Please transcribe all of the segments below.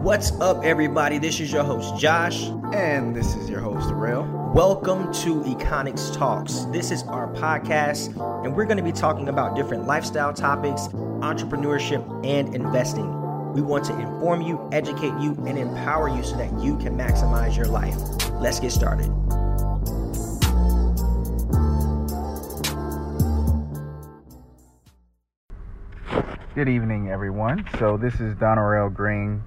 What's up, everybody? This is your host, Josh. And this is your host, Rail. Welcome to Econix Talks. This is our podcast, and we're going to be talking about different lifestyle topics, entrepreneurship, and investing. We want to inform you, educate you, and empower you so that you can maximize your life. Let's get started. Good evening, everyone. So, this is Donarell Green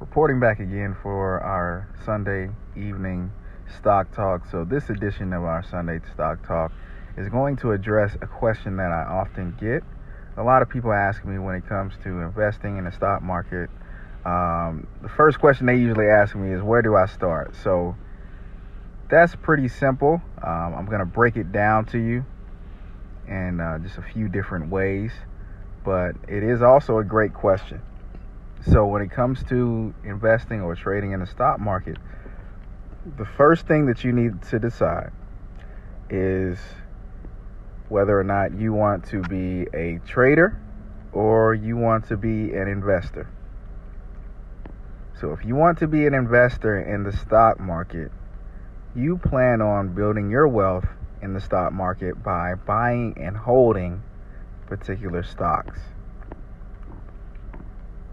reporting back again for our Sunday evening stock talk. So, this edition of our Sunday stock talk is going to address a question that I often get. A lot of people ask me when it comes to investing in the stock market. Um, the first question they usually ask me is, Where do I start? So, that's pretty simple. Um, I'm going to break it down to you in uh, just a few different ways, but it is also a great question. So, when it comes to investing or trading in the stock market, the first thing that you need to decide is whether or not you want to be a trader or you want to be an investor. So, if you want to be an investor in the stock market, you plan on building your wealth in the stock market by buying and holding particular stocks.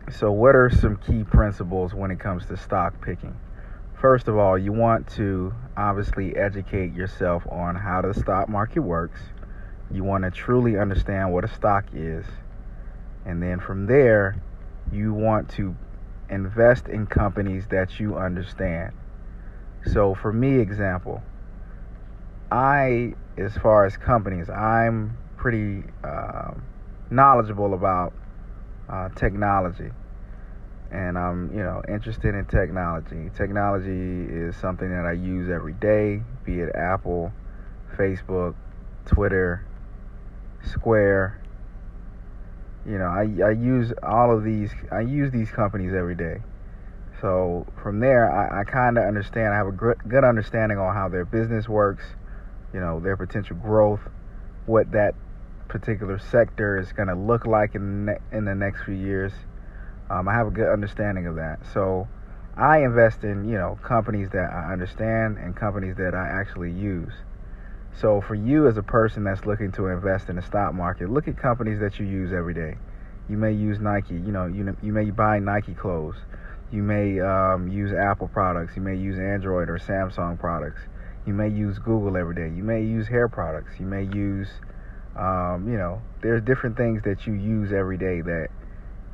So, what are some key principles when it comes to stock picking? First of all, you want to obviously educate yourself on how the stock market works. You want to truly understand what a stock is. And then from there, you want to invest in companies that you understand. So, for me, example, I, as far as companies, I'm pretty uh, knowledgeable about uh, technology and I'm you know interested in technology. Technology is something that I use every day, be it Apple, Facebook, Twitter, Square. You know, I I use all of these. I use these companies every day. So from there, I, I kind of understand. I have a good understanding on how their business works. You know, their potential growth, what that particular sector is going to look like in the, in the next few years. Um, I have a good understanding of that. So I invest in you know companies that I understand and companies that I actually use. So for you as a person that's looking to invest in the stock market, look at companies that you use every day. You may use Nike. You know, you you may buy Nike clothes. You may um, use Apple products. You may use Android or Samsung products. You may use Google every day. You may use hair products. You may use um, you know, there's different things that you use every day that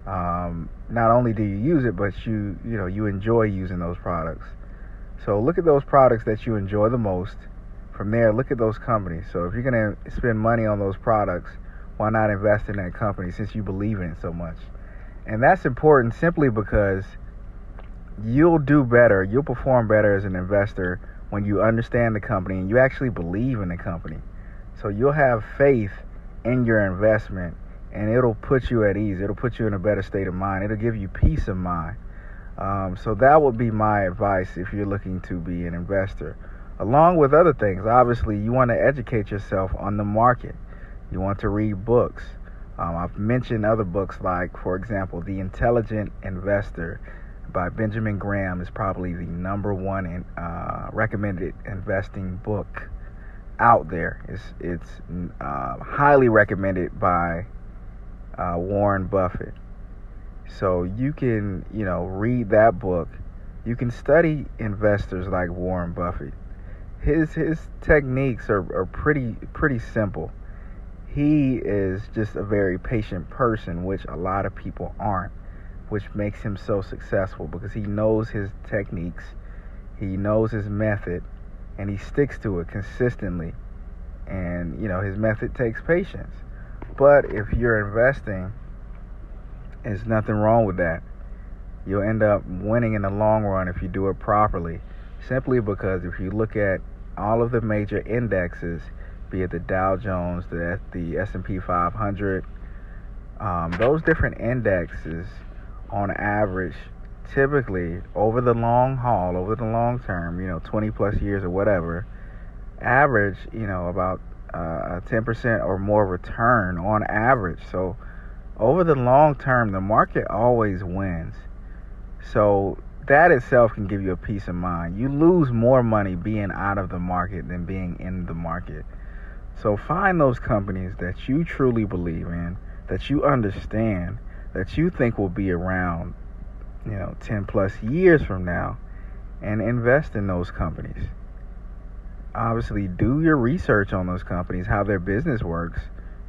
um, not only do you use it, but you you know you enjoy using those products. So look at those products that you enjoy the most. From there, look at those companies. So if you're gonna spend money on those products, why not invest in that company since you believe in it so much? And that's important simply because you'll do better, you'll perform better as an investor when you understand the company and you actually believe in the company. So you'll have faith in your investment and it'll put you at ease. It'll put you in a better state of mind. It'll give you peace of mind. Um, so that would be my advice if you're looking to be an investor. Along with other things, obviously, you want to educate yourself on the market. You want to read books. Um, I've mentioned other books like, for example, The Intelligent Investor by Benjamin Graham is probably the number one in, uh, recommended investing book out there. It's it's uh, highly recommended by uh, Warren Buffett. So you can, you know, read that book. You can study investors like Warren Buffett. His his techniques are, are pretty pretty simple. He is just a very patient person, which a lot of people aren't, which makes him so successful because he knows his techniques, he knows his method, and he sticks to it consistently. And you know, his method takes patience. But if you're investing, there's nothing wrong with that. You'll end up winning in the long run if you do it properly. Simply because if you look at all of the major indexes, be it the Dow Jones, the the S&P 500, um, those different indexes, on average, typically over the long haul, over the long term, you know, 20 plus years or whatever, average, you know, about uh, 10% or more return on average. So over the long term, the market always wins. So that itself can give you a peace of mind. You lose more money being out of the market than being in the market. So find those companies that you truly believe in, that you understand, that you think will be around, you know, 10 plus years from now and invest in those companies. Obviously, do your research on those companies, how their business works,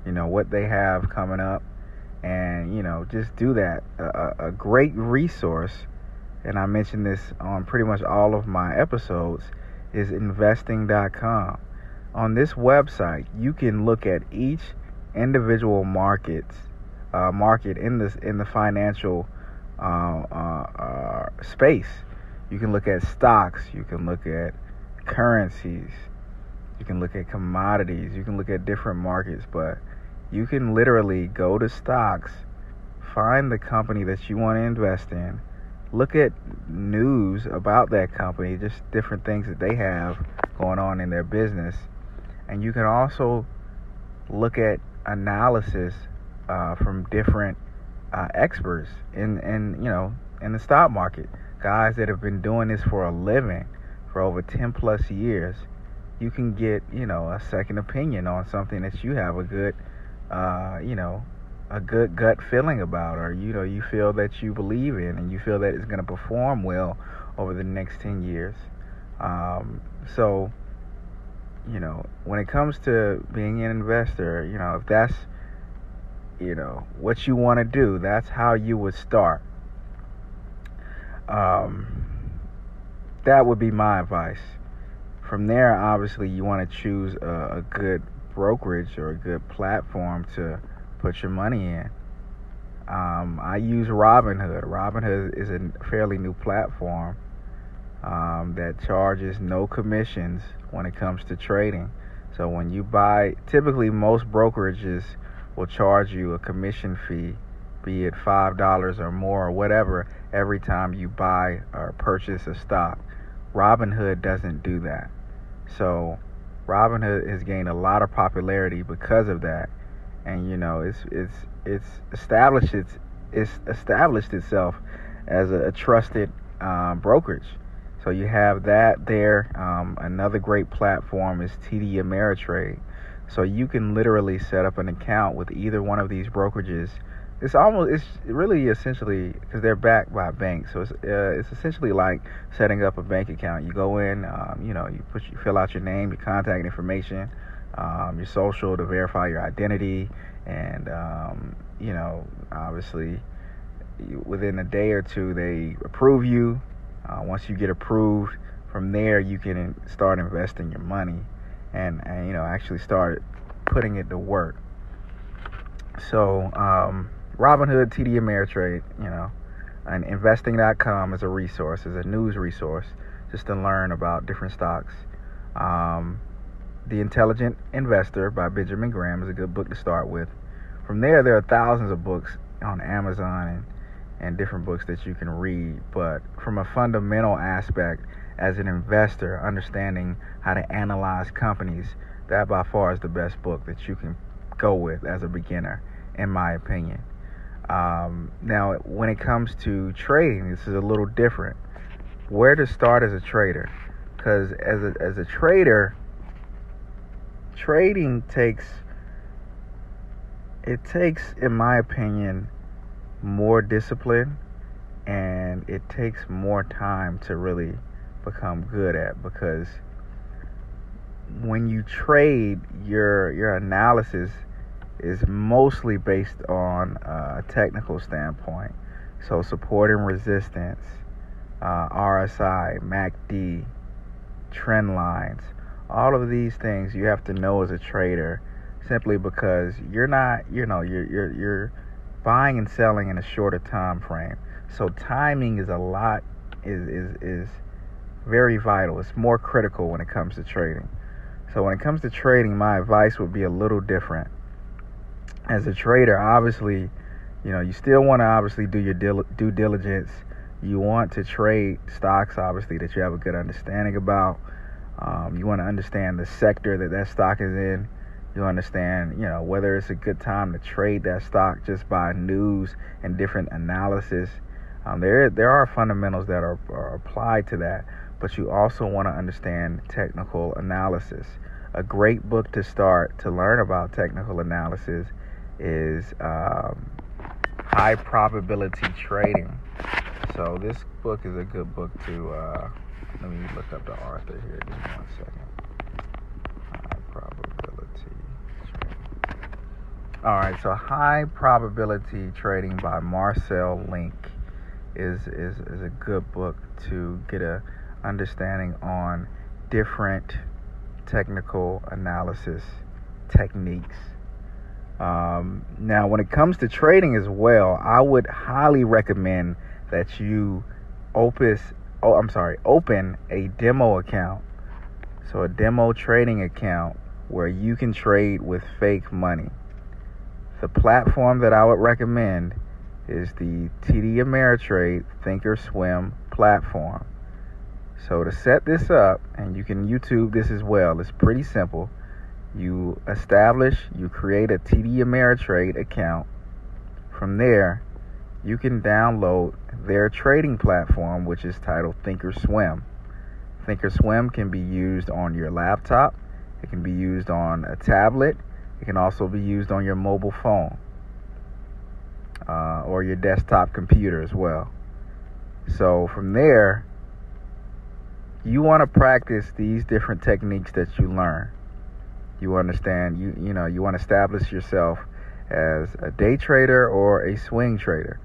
you know, what they have coming up, and, you know, just do that. A, a great resource, and I mentioned this on pretty much all of my episodes, is investing.com. On this website, you can look at each individual markets uh, market in this in the financial uh, uh, uh space. You can look at stocks, you can look at currencies, you can look at commodities, you can look at different markets, but you can literally go to stocks, find the company that you want to invest in, look at news about that company, just different things that they have going on in their business, and you can also look at analysis uh, from different uh, experts in, in you know in the stock market guys that have been doing this for a living for over 10 plus years, you can get, you know, a second opinion on something that you have a good, uh, you know, a good gut feeling about, or, you know, you feel that you believe in and you feel that it's going to perform well over the next 10 years. Um, so, you know, when it comes to being an investor, you know, if that's, you know, what you want to do, that's how you would start um, that would be my advice. From there, obviously, you want to choose a, a good brokerage or a good platform to put your money in. Um, I use Robinhood. Robinhood is a fairly new platform um, that charges no commissions when it comes to trading. So when you buy, typically most brokerages will charge you a commission fee be it $5 or more or whatever, every time you buy or purchase a stock. Robinhood doesn't do that. So Robinhood has gained a lot of popularity because of that. And you know, it's it's it's established it's, it's established itself as a, a trusted um, brokerage. So you have that there. Um, another great platform is TD Ameritrade. So you can literally set up an account with either one of these brokerages. It's almost it's really essentially because they're backed by banks. So it's uh, it's essentially like setting up a bank account. You go in um, you know you put you fill out your name your contact information um, your social to verify your identity. And um, you know obviously within a day or two they approve you. Uh, once you get approved from there you can start investing your money and, and you know actually start putting it to work so um, Robinhood, TD Ameritrade, you know, and investing.com is a resource, is a news resource just to learn about different stocks. Um, the Intelligent Investor by Benjamin Graham is a good book to start with. From there, there are thousands of books on Amazon and, and different books that you can read. But from a fundamental aspect, as an investor, understanding how to analyze companies, that by far is the best book that you can go with as a beginner, in my opinion. Um, now, when it comes to trading, this is a little different. Where to start as a trader? Because as a, as a trader, trading takes it takes, in my opinion, more discipline and it takes more time to really become good at because when you trade your your analysis is mostly based on a technical standpoint. So support and resistance, uh, RSI, MACD, trend lines, all of these things you have to know as a trader simply because you're not, you know, you're you're you're buying and selling in a shorter time frame. So timing is a lot is is is very vital. It's more critical when it comes to trading. So when it comes to trading, my advice would be a little different as a trader, obviously, you know, you still want to obviously do your due diligence. You want to trade stocks, obviously, that you have a good understanding about. Um, you want to understand the sector that that stock is in. You understand, you know, whether it's a good time to trade that stock just by news and different analysis. Um, there there are fundamentals that are, are applied to that, but you also want to understand technical analysis. A great book to start to learn about technical analysis is um, High Probability Trading. So this book is a good book to. Uh, let me look up the author here. Just one second. High probability trading. All right, so High Probability Trading by Marcel Link is is is a good book to get a understanding on different technical analysis techniques. Um, now, when it comes to trading as well, I would highly recommend that you opus oh I'm sorry, open a demo account. So a demo trading account where you can trade with fake money. The platform that I would recommend is the TD Ameritrade Thinkorswim platform. So to set this up, and you can YouTube this as well, it's pretty simple. You establish, you create a TD Ameritrade account. From there, you can download their trading platform, which is titled Thinkorswim. Thinkorswim can be used on your laptop, it can be used on a tablet, it can also be used on your mobile phone uh, or your desktop computer as well. So from there, you want to practice these different techniques that you learn. You understand, you you know, you want to establish yourself as a day trader or a swing trader.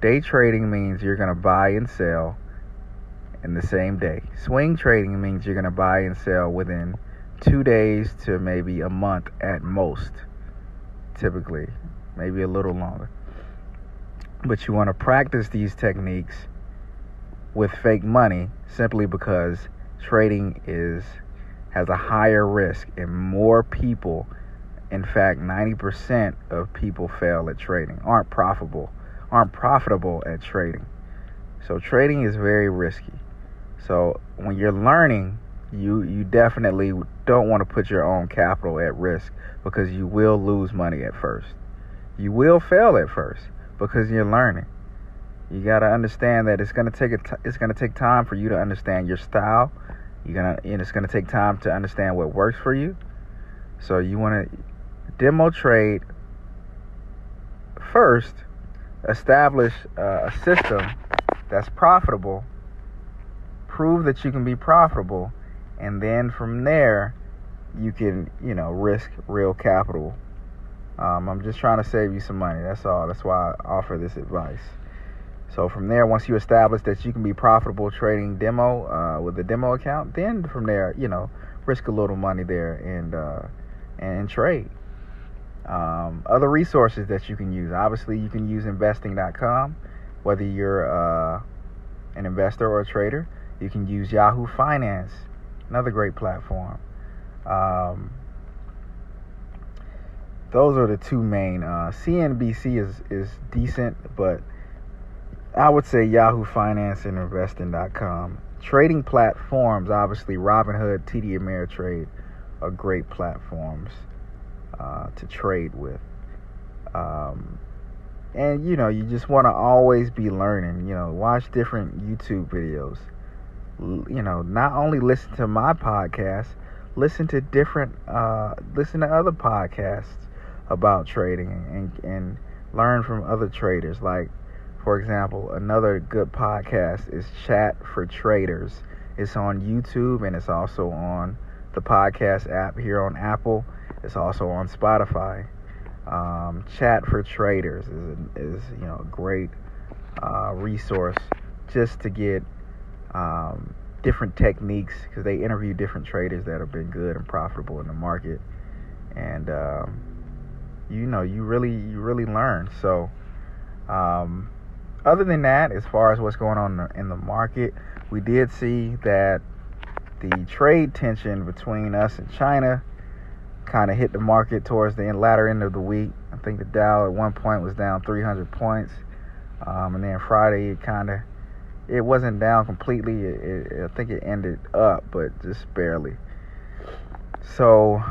Day trading means you're going to buy and sell in the same day. Swing trading means you're going to buy and sell within 2 days to maybe a month at most. Typically, maybe a little longer. But you want to practice these techniques with fake money simply because trading is has a higher risk and more people in fact 90% of people fail at trading aren't profitable aren't profitable at trading. So trading is very risky. So when you're learning you you definitely don't want to put your own capital at risk because you will lose money at first. You will fail at first because you're learning you got to understand that it's going to take a t- it's going to take time for you to understand your style. You're going to and it's going to take time to understand what works for you. So you want to demo trade first, establish uh, a system that's profitable, prove that you can be profitable, and then from there you can, you know, risk real capital. Um, I'm just trying to save you some money. That's all. That's why I offer this advice. So from there, once you establish that you can be profitable trading demo uh, with a demo account, then from there, you know, risk a little money there and uh, and trade. Um, other resources that you can use. Obviously, you can use investing.com, whether you're uh, an investor or a trader. You can use Yahoo Finance, another great platform. Um, those are the two main. Uh, CNBC is is decent, but I would say Yahoo Finance and Investing.com. Trading platforms, obviously, Robinhood, TD Ameritrade are great platforms uh, to trade with. Um, and you know, you just want to always be learning. You know, watch different YouTube videos. You know, not only listen to my podcast, listen to different, uh, listen to other podcasts about trading and and learn from other traders. Like for example, another good podcast is Chat for Traders. It's on YouTube and it's also on the podcast app here on Apple. It's also on Spotify. Um, Chat for Traders is, is you know a great uh, resource just to get um, different techniques because they interview different traders that have been good and profitable in the market, and um, you know you really you really learn. So um, other than that, as far as what's going on in the market, we did see that the trade tension between us and China kind of hit the market towards the end, latter end of the week. I think the Dow at one point was down 300 points, um, and then Friday it kind of it wasn't down completely. It, it, I think it ended up, but just barely. So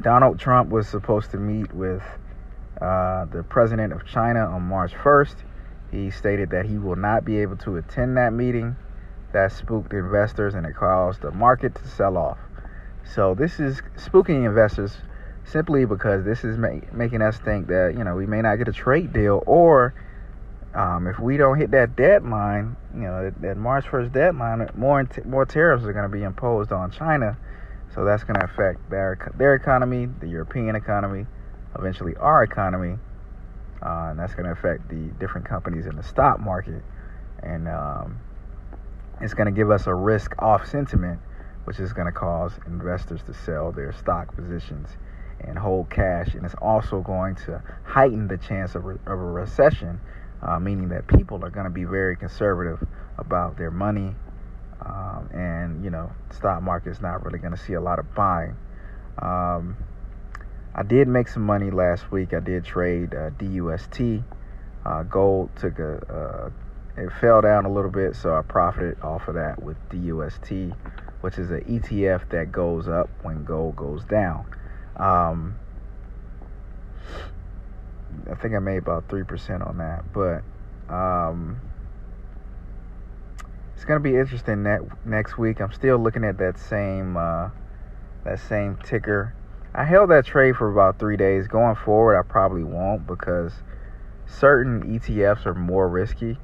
Donald Trump was supposed to meet with uh, the president of China on March 1st. He stated that he will not be able to attend that meeting. That spooked investors and it caused the market to sell off. So this is spooking investors simply because this is making us think that you know we may not get a trade deal or um, if we don't hit that deadline, you know that, that March 1st deadline, more more tariffs are going to be imposed on China. So that's going to affect their their economy, the European economy, eventually our economy, uh, and that's going to affect the different companies in the stock market, and um, it's going to give us a risk off sentiment, which is going to cause investors to sell their stock positions and hold cash, and it's also going to heighten the chance of, re- of a recession, uh, meaning that people are going to be very conservative about their money um, and you know, stock market's not really going to see a lot of buying. Um, I did make some money last week. I did trade uh, DUST. Uh, gold took a, uh, it fell down a little bit, so I profited off of that with DUST, which is an ETF that goes up when gold goes down. Um, I think I made about three percent on that, but um, it's gonna be interesting that next week. I'm still looking at that same uh, that same ticker. I held that trade for about three days. Going forward, I probably won't because certain ETFs are more risky,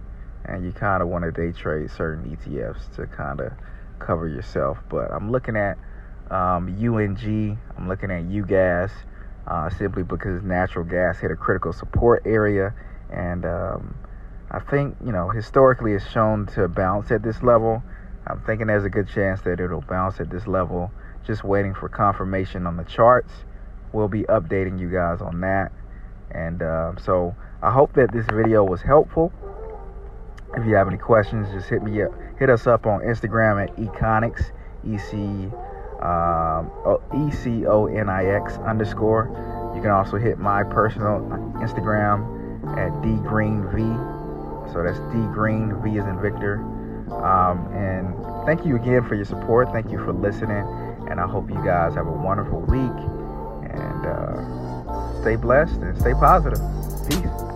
and you kind of want to day trade certain ETFs to kind of cover yourself. But I'm looking at um, UNG. I'm looking at UGAZ uh, simply because natural gas hit a critical support area and um, I think, you know, historically it's shown to bounce at this level. I'm thinking there's a good chance that it'll bounce at this level. Just waiting for confirmation on the charts. We'll be updating you guys on that. And uh, so I hope that this video was helpful. If you have any questions, just hit me up. Hit us up on Instagram at Econix, E C um, E C O N I X underscore. You can also hit my personal Instagram at D Green V. So that's D Green, V is in Victor. Um, and thank you again for your support. Thank you for listening. And I hope you guys have a wonderful week. And uh, stay blessed and stay positive. Peace.